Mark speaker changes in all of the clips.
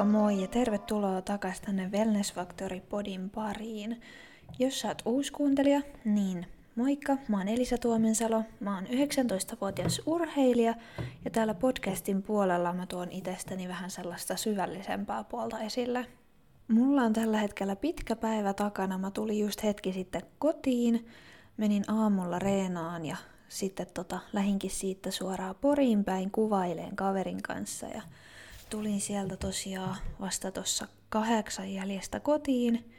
Speaker 1: Moikka moi ja tervetuloa takaisin tänne Wellness Factory podin pariin. Jos sä oot uusi kuuntelija, niin moikka, mä oon Elisa Tuomensalo, mä oon 19-vuotias urheilija ja täällä podcastin puolella mä tuon itsestäni vähän sellaista syvällisempää puolta esille. Mulla on tällä hetkellä pitkä päivä takana, mä tulin just hetki sitten kotiin, menin aamulla reenaan ja sitten tota, lähinkin siitä suoraan Poriin päin kuvaileen kaverin kanssa ja tulin sieltä tosiaan vasta tuossa kahdeksan jäljestä kotiin,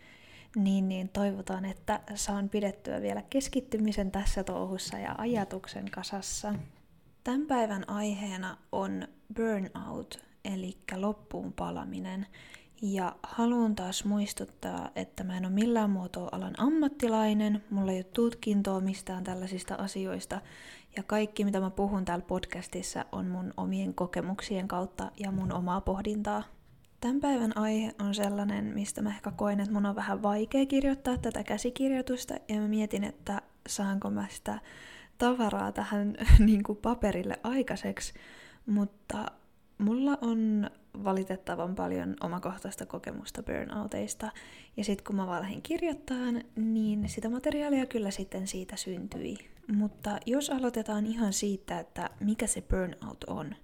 Speaker 1: niin, niin toivotaan, että saan pidettyä vielä keskittymisen tässä touhussa ja ajatuksen kasassa. Tämän päivän aiheena on burnout, eli loppuun palaminen. Ja haluan taas muistuttaa, että mä en ole millään muotoa alan ammattilainen, mulla ei ole tutkintoa mistään tällaisista asioista, ja kaikki mitä mä puhun täällä podcastissa on mun omien kokemuksien kautta ja mun omaa pohdintaa. Tämän päivän aihe on sellainen, mistä mä ehkä koen, että mun on vähän vaikea kirjoittaa tätä käsikirjoitusta, ja mä mietin, että saanko mä sitä tavaraa tähän niin kuin paperille aikaiseksi, mutta mulla on valitettavan paljon omakohtaista kokemusta burnouteista. Ja sitten kun mä vaan lähdin kirjoittamaan, niin sitä materiaalia kyllä sitten siitä syntyi. Mutta jos aloitetaan ihan siitä, että mikä se burnout on,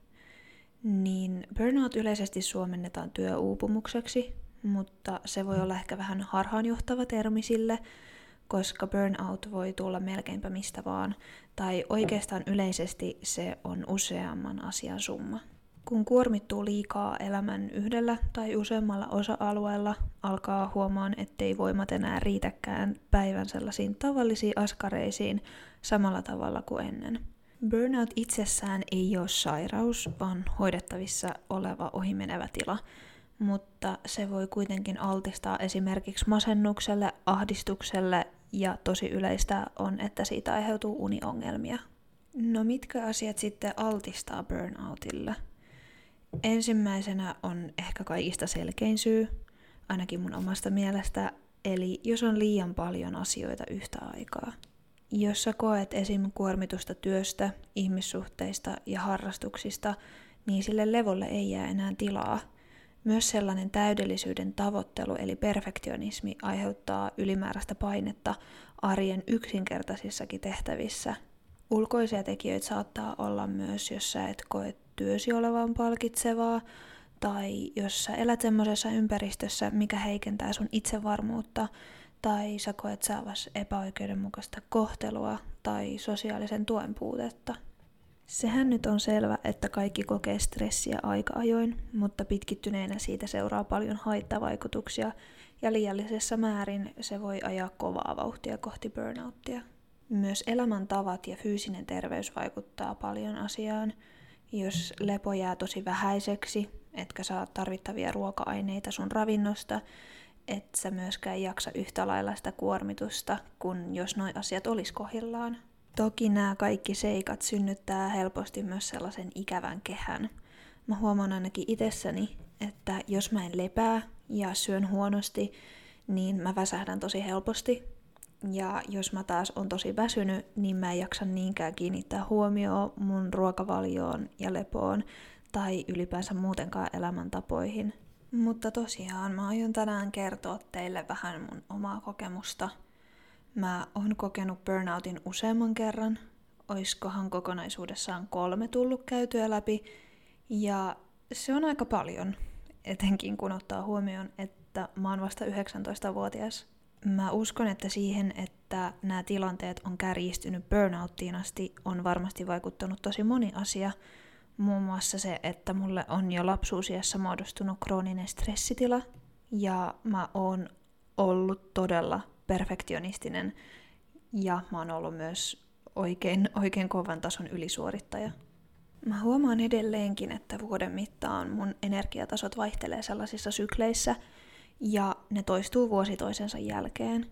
Speaker 1: niin burnout yleisesti suomennetaan työuupumukseksi, mutta se voi olla ehkä vähän harhaanjohtava termi sille, koska burnout voi tulla melkeinpä mistä vaan, tai oikeastaan yleisesti se on useamman asian summa. Kun kuormittuu liikaa elämän yhdellä tai useammalla osa-alueella, alkaa huomaan, ettei voimat enää riitäkään päivän sellaisiin tavallisiin askareisiin samalla tavalla kuin ennen. Burnout itsessään ei ole sairaus, vaan hoidettavissa oleva ohimenevä tila, mutta se voi kuitenkin altistaa esimerkiksi masennukselle, ahdistukselle ja tosi yleistä on, että siitä aiheutuu uniongelmia. No mitkä asiat sitten altistaa burnoutille? Ensimmäisenä on ehkä kaikista selkein syy, ainakin mun omasta mielestä, eli jos on liian paljon asioita yhtä aikaa. Jos sä koet esim. kuormitusta työstä, ihmissuhteista ja harrastuksista, niin sille levolle ei jää enää tilaa. Myös sellainen täydellisyyden tavoittelu eli perfektionismi aiheuttaa ylimääräistä painetta arjen yksinkertaisissakin tehtävissä. Ulkoisia tekijöitä saattaa olla myös, jos sä et koe työsi olevan palkitsevaa, tai jos sä elät semmoisessa ympäristössä, mikä heikentää sun itsevarmuutta, tai sä koet saavas epäoikeudenmukaista kohtelua tai sosiaalisen tuen puutetta. Sehän nyt on selvä, että kaikki kokee stressiä aika ajoin, mutta pitkittyneenä siitä seuraa paljon haittavaikutuksia ja liiallisessa määrin se voi ajaa kovaa vauhtia kohti burnouttia. Myös elämäntavat ja fyysinen terveys vaikuttaa paljon asiaan. Jos lepo jää tosi vähäiseksi, etkä saa tarvittavia ruoka-aineita sun ravinnosta, et sä myöskään jaksa yhtä lailla sitä kuormitusta, kun jos noi asiat olis kohillaan. Toki nämä kaikki seikat synnyttää helposti myös sellaisen ikävän kehän. Mä huomaan ainakin itsessäni, että jos mä en lepää ja syön huonosti, niin mä väsähdän tosi helposti. Ja jos mä taas on tosi väsynyt, niin mä en jaksa niinkään kiinnittää huomioon mun ruokavalioon ja lepoon tai ylipäänsä muutenkaan elämäntapoihin – mutta tosiaan mä aion tänään kertoa teille vähän mun omaa kokemusta. Mä oon kokenut burnoutin useamman kerran. Oiskohan kokonaisuudessaan kolme tullut käytyä läpi. Ja se on aika paljon, etenkin kun ottaa huomioon, että mä oon vasta 19-vuotias. Mä uskon, että siihen, että nämä tilanteet on kärjistynyt burnouttiin asti, on varmasti vaikuttanut tosi moni asia – Muun muassa se, että mulle on jo lapsuusiassa muodostunut krooninen stressitila ja mä oon ollut todella perfektionistinen ja mä oon ollut myös oikein, oikein kovan tason ylisuorittaja. Mä huomaan edelleenkin, että vuoden mittaan mun energiatasot vaihtelee sellaisissa sykleissä ja ne toistuu vuosi toisensa jälkeen.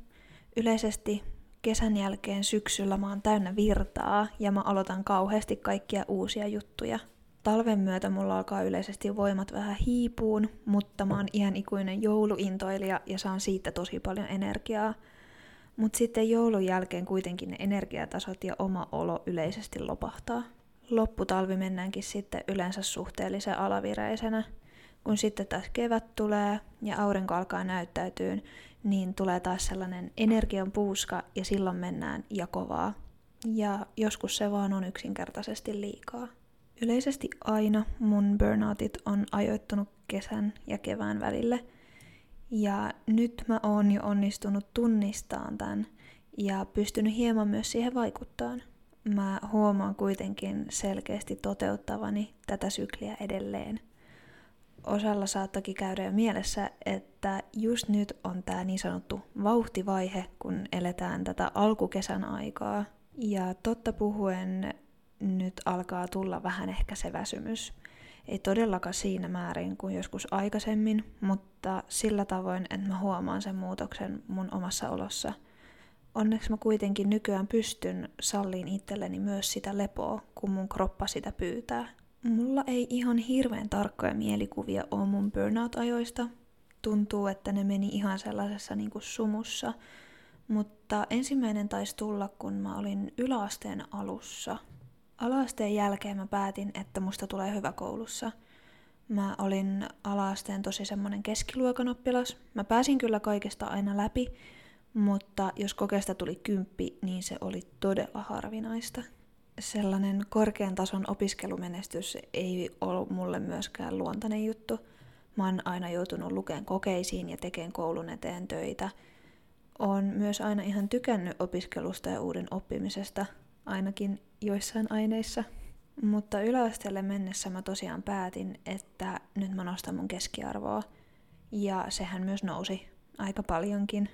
Speaker 1: Yleisesti kesän jälkeen syksyllä mä oon täynnä virtaa ja mä aloitan kauheasti kaikkia uusia juttuja – Talven myötä mulla alkaa yleisesti voimat vähän hiipuun, mutta mä oon ihan ikuinen jouluintoilija ja saan siitä tosi paljon energiaa. Mutta sitten joulun jälkeen kuitenkin ne energiatasot ja oma olo yleisesti lopahtaa. Lopputalvi mennäänkin sitten yleensä suhteellisen alavireisenä. Kun sitten taas kevät tulee ja aurinko alkaa näyttäytyä, niin tulee taas sellainen energian puuska ja silloin mennään jakovaa. Ja joskus se vaan on yksinkertaisesti liikaa. Yleisesti aina mun burnoutit on ajoittunut kesän ja kevään välille. Ja nyt mä oon jo onnistunut tunnistamaan tämän ja pystynyt hieman myös siihen vaikuttaan. Mä huomaan kuitenkin selkeästi toteuttavani tätä sykliä edelleen. Osalla saattakin käydä jo mielessä, että just nyt on tämä niin sanottu vauhtivaihe, kun eletään tätä alkukesän aikaa. Ja totta puhuen nyt alkaa tulla vähän ehkä se väsymys. Ei todellakaan siinä määrin kuin joskus aikaisemmin, mutta sillä tavoin, että mä huomaan sen muutoksen mun omassa olossa. Onneksi mä kuitenkin nykyään pystyn salliin itselleni myös sitä lepoa, kun mun kroppa sitä pyytää. Mulla ei ihan hirveän tarkkoja mielikuvia ole mun burnout-ajoista. Tuntuu, että ne meni ihan sellaisessa niin kuin sumussa. Mutta ensimmäinen taisi tulla, kun mä olin yläasteen alussa – Alaasteen jälkeen mä päätin, että musta tulee hyvä koulussa. Mä olin alaasteen tosi semmonen keskiluokan oppilas. Mä pääsin kyllä kaikesta aina läpi, mutta jos kokeesta tuli kymppi, niin se oli todella harvinaista. Sellainen korkean tason opiskelumenestys ei ollut mulle myöskään luontainen juttu. Mä oon aina joutunut lukeen kokeisiin ja tekemään koulun eteen töitä. Oon myös aina ihan tykännyt opiskelusta ja uuden oppimisesta, ainakin joissain aineissa. Mutta yläasteelle mennessä mä tosiaan päätin, että nyt mä nostan mun keskiarvoa. Ja sehän myös nousi aika paljonkin.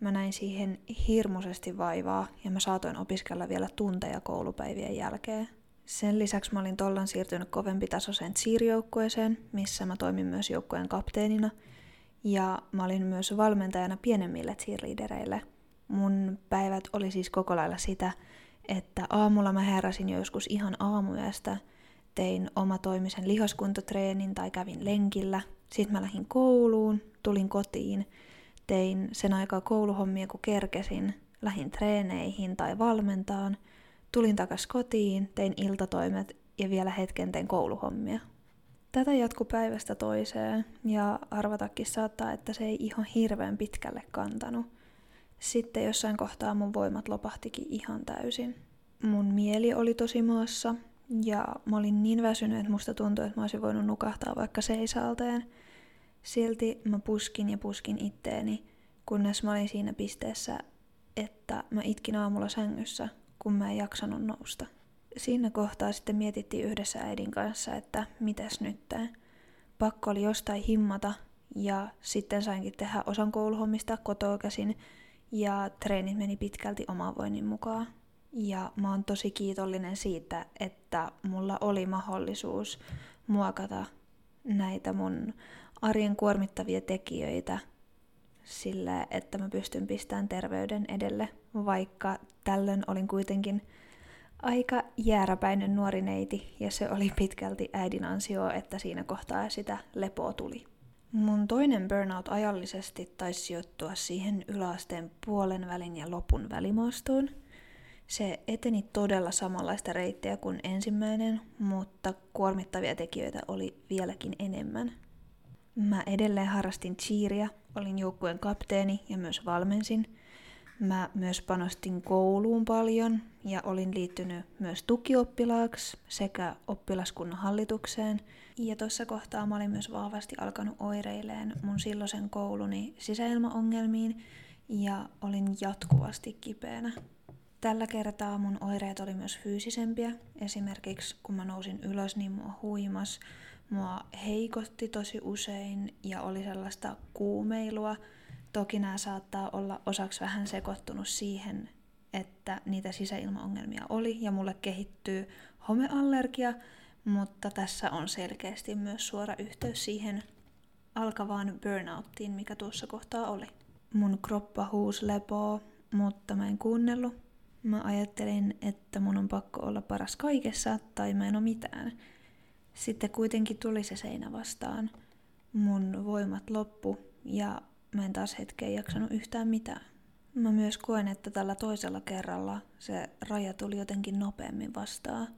Speaker 1: Mä näin siihen hirmuisesti vaivaa ja mä saatoin opiskella vielä tunteja koulupäivien jälkeen. Sen lisäksi mä olin tollan siirtynyt kovempi tasoiseen cheer missä mä toimin myös joukkueen kapteenina. Ja mä olin myös valmentajana pienemmille cheerleadereille. Mun päivät oli siis koko lailla sitä, että aamulla mä heräsin joskus ihan aamuyöstä, tein oma toimisen lihaskuntotreenin tai kävin lenkillä. Sitten mä lähdin kouluun, tulin kotiin, tein sen aikaa kouluhommia kun kerkesin, lähdin treeneihin tai valmentaan, tulin takas kotiin, tein iltatoimet ja vielä hetken tein kouluhommia. Tätä jatku päivästä toiseen ja arvatakin saattaa, että se ei ihan hirveän pitkälle kantanut. Sitten jossain kohtaa mun voimat lopahtikin ihan täysin. Mun mieli oli tosi maassa ja mä olin niin väsynyt, että musta tuntui, että mä olisin voinut nukahtaa vaikka seisalteen. Silti mä puskin ja puskin itteeni, kunnes mä olin siinä pisteessä, että mä itkin aamulla sängyssä, kun mä en jaksanut nousta. Siinä kohtaa sitten mietittiin yhdessä äidin kanssa, että mitäs nyt Pakko oli jostain himmata ja sitten sainkin tehdä osan kouluhommista kotoa käsin ja treenit meni pitkälti omavoinnin mukaan. Ja mä oon tosi kiitollinen siitä, että mulla oli mahdollisuus muokata näitä mun arjen kuormittavia tekijöitä sillä, että mä pystyn pistämään terveyden edelle, vaikka tällöin olin kuitenkin aika jääräpäinen nuori neiti, ja se oli pitkälti äidin ansio, että siinä kohtaa sitä lepoa tuli. Mun toinen burnout ajallisesti taisi sijoittua siihen yläasteen puolen välin ja lopun välimaastoon. Se eteni todella samanlaista reittiä kuin ensimmäinen, mutta kuormittavia tekijöitä oli vieläkin enemmän. Mä edelleen harrastin cheeria, olin joukkueen kapteeni ja myös valmensin – Mä myös panostin kouluun paljon ja olin liittynyt myös tukioppilaaksi sekä oppilaskunnan hallitukseen. Ja tuossa kohtaa mä olin myös vahvasti alkanut oireileen mun silloisen kouluni sisäilmaongelmiin ja olin jatkuvasti kipeänä. Tällä kertaa mun oireet oli myös fyysisempiä. Esimerkiksi kun mä nousin ylös, niin mua huimas, mua heikotti tosi usein ja oli sellaista kuumeilua – Toki nämä saattaa olla osaksi vähän sekoittunut siihen, että niitä sisäilmaongelmia oli ja mulle kehittyy homeallergia, mutta tässä on selkeästi myös suora yhteys siihen alkavaan burnouttiin, mikä tuossa kohtaa oli. Mun kroppa huus lepoo, mutta mä en kuunnellut. Mä ajattelin, että mun on pakko olla paras kaikessa tai mä en ole mitään. Sitten kuitenkin tuli se seinä vastaan. Mun voimat loppu ja mä en taas hetkeen jaksanut yhtään mitään. Mä myös koen, että tällä toisella kerralla se raja tuli jotenkin nopeammin vastaan.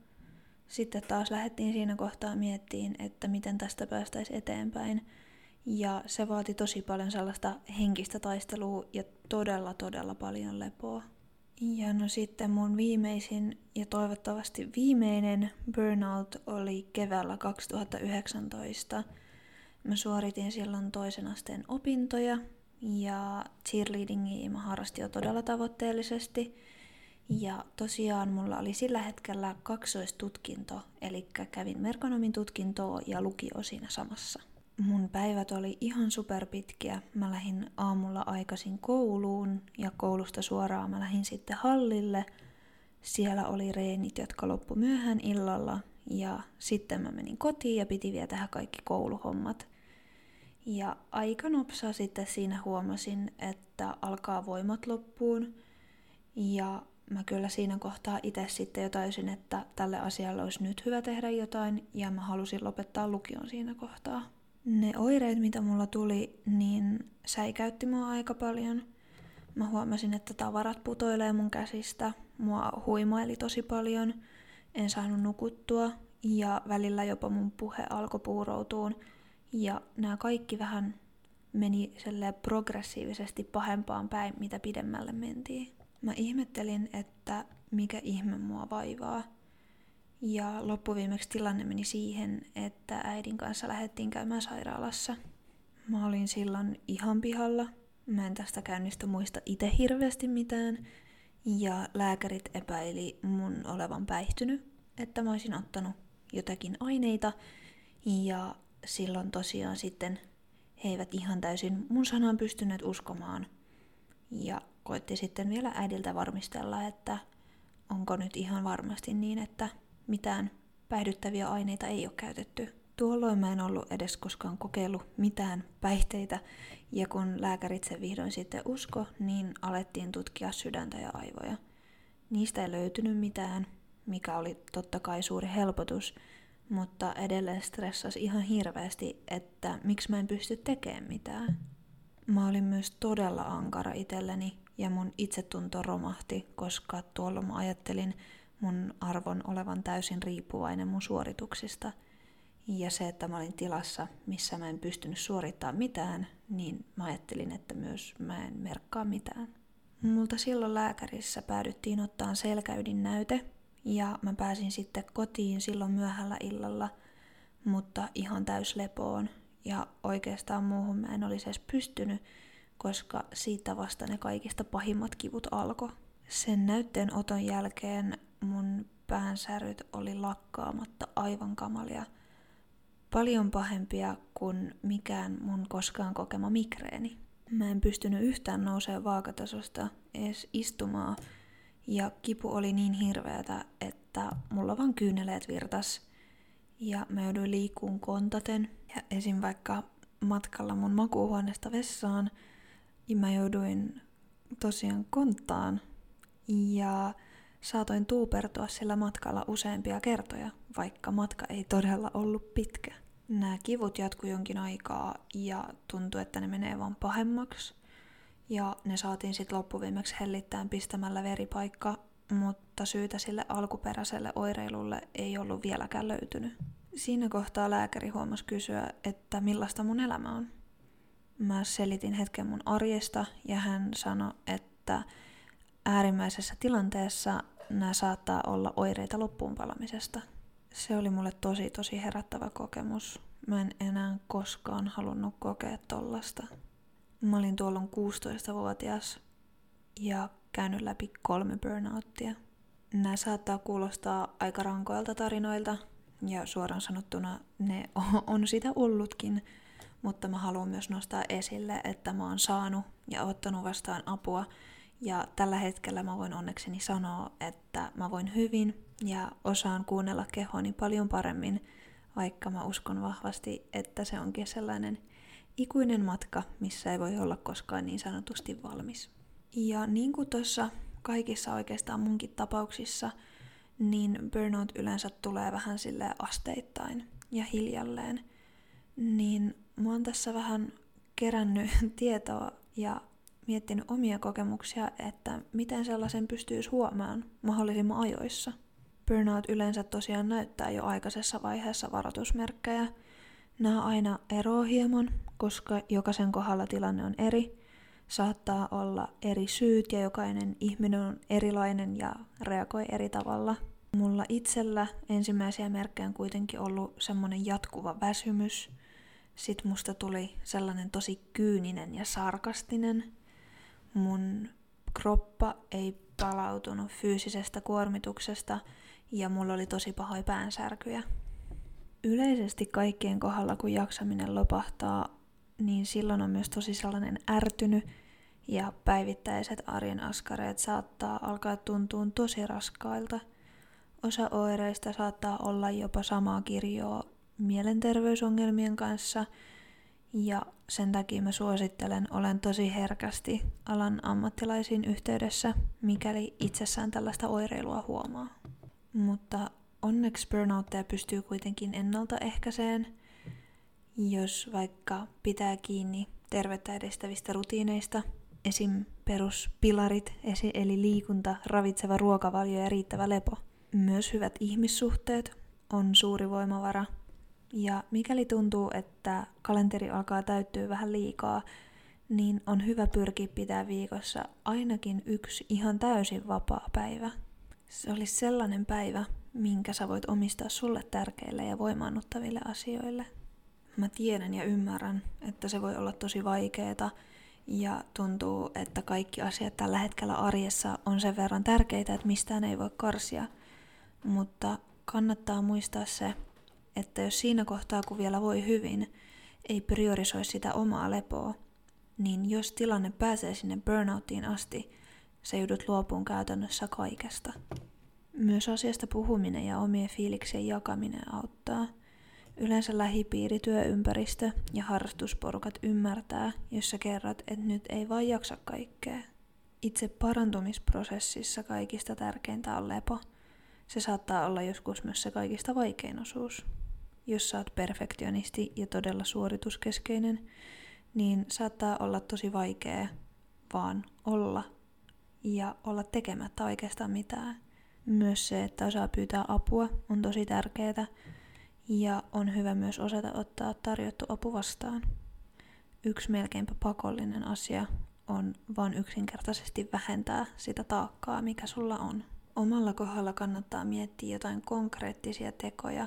Speaker 1: Sitten taas lähdettiin siinä kohtaa miettiin, että miten tästä päästäisiin eteenpäin. Ja se vaati tosi paljon sellaista henkistä taistelua ja todella, todella paljon lepoa. Ja no sitten mun viimeisin ja toivottavasti viimeinen burnout oli keväällä 2019. Mä suoritin silloin toisen asteen opintoja ja cheerleadingia mä harrastin jo todella tavoitteellisesti. Ja tosiaan mulla oli sillä hetkellä kaksoistutkinto, eli kävin merkonomin tutkintoa ja lukio siinä samassa. Mun päivät oli ihan superpitkiä. Mä lähdin aamulla aikaisin kouluun ja koulusta suoraan mä lähdin sitten hallille. Siellä oli reenit, jotka loppu myöhään illalla ja sitten mä menin kotiin ja piti vielä tehdä kaikki kouluhommat. Ja aika nopsaa sitten siinä huomasin, että alkaa voimat loppuun. Ja mä kyllä siinä kohtaa itse sitten jo täysin, että tälle asialle olisi nyt hyvä tehdä jotain ja mä halusin lopettaa lukion siinä kohtaa. Ne oireet, mitä mulla tuli, niin säikäytti mua aika paljon. Mä huomasin, että tavarat putoilee mun käsistä, mua huimaili tosi paljon, en saanut nukuttua ja välillä jopa mun puhe alkoi puuroutuun ja nämä kaikki vähän meni progressiivisesti pahempaan päin, mitä pidemmälle mentiin. Mä ihmettelin, että mikä ihme mua vaivaa. Ja loppuviimeksi tilanne meni siihen, että äidin kanssa lähdettiin käymään sairaalassa. Mä olin silloin ihan pihalla. Mä en tästä käynnistä muista itse hirveästi mitään. Ja lääkärit epäili mun olevan päihtynyt, että mä olisin ottanut jotakin aineita. Ja silloin tosiaan sitten he eivät ihan täysin mun sanaan pystyneet uskomaan. Ja koitti sitten vielä äidiltä varmistella, että onko nyt ihan varmasti niin, että mitään päihdyttäviä aineita ei ole käytetty. Tuolloin mä en ollut edes koskaan kokeillut mitään päihteitä, ja kun lääkärit sen vihdoin sitten usko, niin alettiin tutkia sydäntä ja aivoja. Niistä ei löytynyt mitään, mikä oli totta kai suuri helpotus, mutta edelleen stressasi ihan hirveästi, että miksi mä en pysty tekemään mitään. Mä olin myös todella ankara itselleni ja mun itsetunto romahti, koska tuolla mä ajattelin mun arvon olevan täysin riippuvainen mun suorituksista. Ja se, että mä olin tilassa, missä mä en pystynyt suorittamaan mitään, niin mä ajattelin, että myös mä en merkkaa mitään. Multa silloin lääkärissä päädyttiin ottaan selkäydin näyte, ja mä pääsin sitten kotiin silloin myöhällä illalla, mutta ihan täyslepoon. Ja oikeastaan muuhun mä en olisi edes pystynyt, koska siitä vasta ne kaikista pahimmat kivut alkoi. Sen näytteen oton jälkeen mun päänsäryt oli lakkaamatta aivan kamalia. Paljon pahempia kuin mikään mun koskaan kokema migreeni. Mä en pystynyt yhtään nousemaan vaakatasosta edes istumaan, ja kipu oli niin hirveätä, että mulla vaan kyyneleet virtas. Ja mä jouduin liikkuun kontaten. Ja esim. vaikka matkalla mun makuuhuoneesta vessaan, niin mä jouduin tosiaan kontaan. Ja saatoin tuupertua sillä matkalla useampia kertoja, vaikka matka ei todella ollut pitkä. Nämä kivut jatku jonkin aikaa ja tuntui, että ne menee vaan pahemmaksi. Ja ne saatiin sitten loppuviimeksi hellittään pistämällä veripaikka, mutta syytä sille alkuperäiselle oireilulle ei ollut vieläkään löytynyt. Siinä kohtaa lääkäri huomasi kysyä, että millaista mun elämä on. Mä selitin hetken mun arjesta ja hän sanoi, että äärimmäisessä tilanteessa nämä saattaa olla oireita loppuun palamisesta. Se oli mulle tosi tosi herättävä kokemus. Mä en enää koskaan halunnut kokea tollasta. Mä olin tuolloin 16-vuotias ja käynyt läpi kolme burnouttia. Nämä saattaa kuulostaa aika rankoilta tarinoilta ja suoraan sanottuna ne on sitä ollutkin, mutta mä haluan myös nostaa esille, että mä oon saanut ja ottanut vastaan apua ja tällä hetkellä mä voin onnekseni sanoa, että mä voin hyvin ja osaan kuunnella kehoni paljon paremmin, vaikka mä uskon vahvasti, että se onkin sellainen ikuinen matka, missä ei voi olla koskaan niin sanotusti valmis. Ja niin kuin tuossa kaikissa oikeastaan munkin tapauksissa, niin burnout yleensä tulee vähän sille asteittain ja hiljalleen. Niin mä oon tässä vähän kerännyt tietoa ja miettinyt omia kokemuksia, että miten sellaisen pystyisi huomaan mahdollisimman ajoissa. burnout yleensä tosiaan näyttää jo aikaisessa vaiheessa varoitusmerkkejä. Nämä aina eroaa hieman, koska jokaisen kohdalla tilanne on eri. Saattaa olla eri syyt ja jokainen ihminen on erilainen ja reagoi eri tavalla. Mulla itsellä ensimmäisiä merkkejä on kuitenkin ollut semmoinen jatkuva väsymys. Sitten musta tuli sellainen tosi kyyninen ja sarkastinen. Mun kroppa ei palautunut fyysisestä kuormituksesta ja mulla oli tosi pahoja päänsärkyjä. Yleisesti kaikkien kohdalla, kun jaksaminen lopahtaa, niin silloin on myös tosi sellainen ärtynyt ja päivittäiset arjen askareet saattaa alkaa tuntua tosi raskailta. Osa oireista saattaa olla jopa samaa kirjoa mielenterveysongelmien kanssa – ja sen takia mä suosittelen, olen tosi herkästi alan ammattilaisiin yhteydessä, mikäli itsessään tällaista oireilua huomaa. Mutta onneksi burnoutteja pystyy kuitenkin ennaltaehkäiseen, jos vaikka pitää kiinni tervettä edistävistä rutiineista, esim. peruspilarit, eli liikunta, ravitseva ruokavalio ja riittävä lepo. Myös hyvät ihmissuhteet on suuri voimavara – ja mikäli tuntuu, että kalenteri alkaa täyttyä vähän liikaa, niin on hyvä pyrkiä pitää viikossa ainakin yksi ihan täysin vapaa päivä. Se olisi sellainen päivä, minkä sä voit omistaa sulle tärkeille ja voimaannuttaville asioille. Mä tiedän ja ymmärrän, että se voi olla tosi vaikeeta ja tuntuu, että kaikki asiat tällä hetkellä arjessa on sen verran tärkeitä, että mistään ei voi karsia. Mutta kannattaa muistaa se, että jos siinä kohtaa, kun vielä voi hyvin, ei priorisoi sitä omaa lepoa, niin jos tilanne pääsee sinne burnouttiin asti, se joudut luopuun käytännössä kaikesta. Myös asiasta puhuminen ja omien fiiliksien jakaminen auttaa. Yleensä lähipiiri, työympäristö ja harrastusporukat ymmärtää, jos sä kerrot, että nyt ei vaan jaksa kaikkea. Itse parantumisprosessissa kaikista tärkeintä on lepo. Se saattaa olla joskus myös se kaikista vaikein osuus jos sä oot perfektionisti ja todella suorituskeskeinen, niin saattaa olla tosi vaikea vaan olla ja olla tekemättä oikeastaan mitään. Myös se, että osaa pyytää apua, on tosi tärkeää ja on hyvä myös osata ottaa tarjottu apu vastaan. Yksi melkeinpä pakollinen asia on vain yksinkertaisesti vähentää sitä taakkaa, mikä sulla on. Omalla kohdalla kannattaa miettiä jotain konkreettisia tekoja,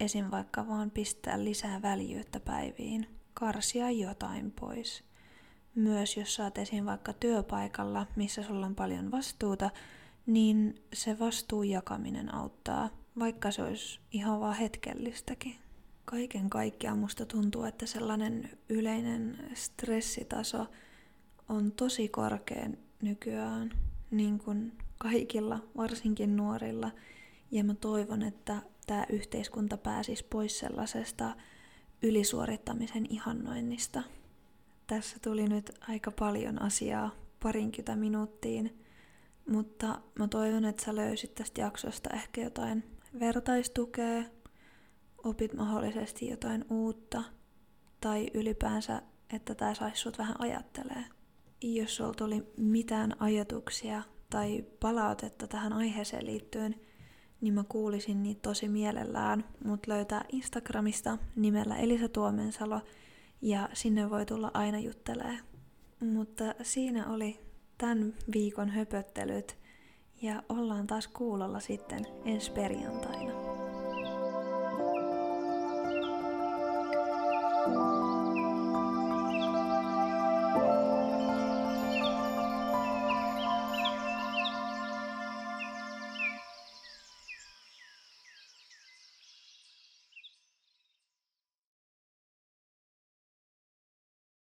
Speaker 1: Esim. vaikka vaan pistää lisää väljyyttä päiviin, karsia jotain pois. Myös jos saat esim. vaikka työpaikalla, missä sulla on paljon vastuuta, niin se vastuun jakaminen auttaa, vaikka se olisi ihan vaan hetkellistäkin. Kaiken kaikkiaan musta tuntuu, että sellainen yleinen stressitaso on tosi korkea nykyään, niin kuin kaikilla, varsinkin nuorilla. Ja mä toivon, että tämä yhteiskunta pääsisi pois sellaisesta ylisuorittamisen ihannoinnista. Tässä tuli nyt aika paljon asiaa parinkymmentä minuuttiin, mutta mä toivon, että sä löysit tästä jaksosta ehkä jotain vertaistukea, opit mahdollisesti jotain uutta, tai ylipäänsä, että tämä saisi sut vähän ajattelee. Jos sulla tuli mitään ajatuksia tai palautetta tähän aiheeseen liittyen, niin mä kuulisin niitä tosi mielellään. Mut löytää Instagramista nimellä Elisa Tuomensalo ja sinne voi tulla aina juttelee. Mutta siinä oli tämän viikon höpöttelyt ja ollaan taas kuulolla sitten ensi perjantaina.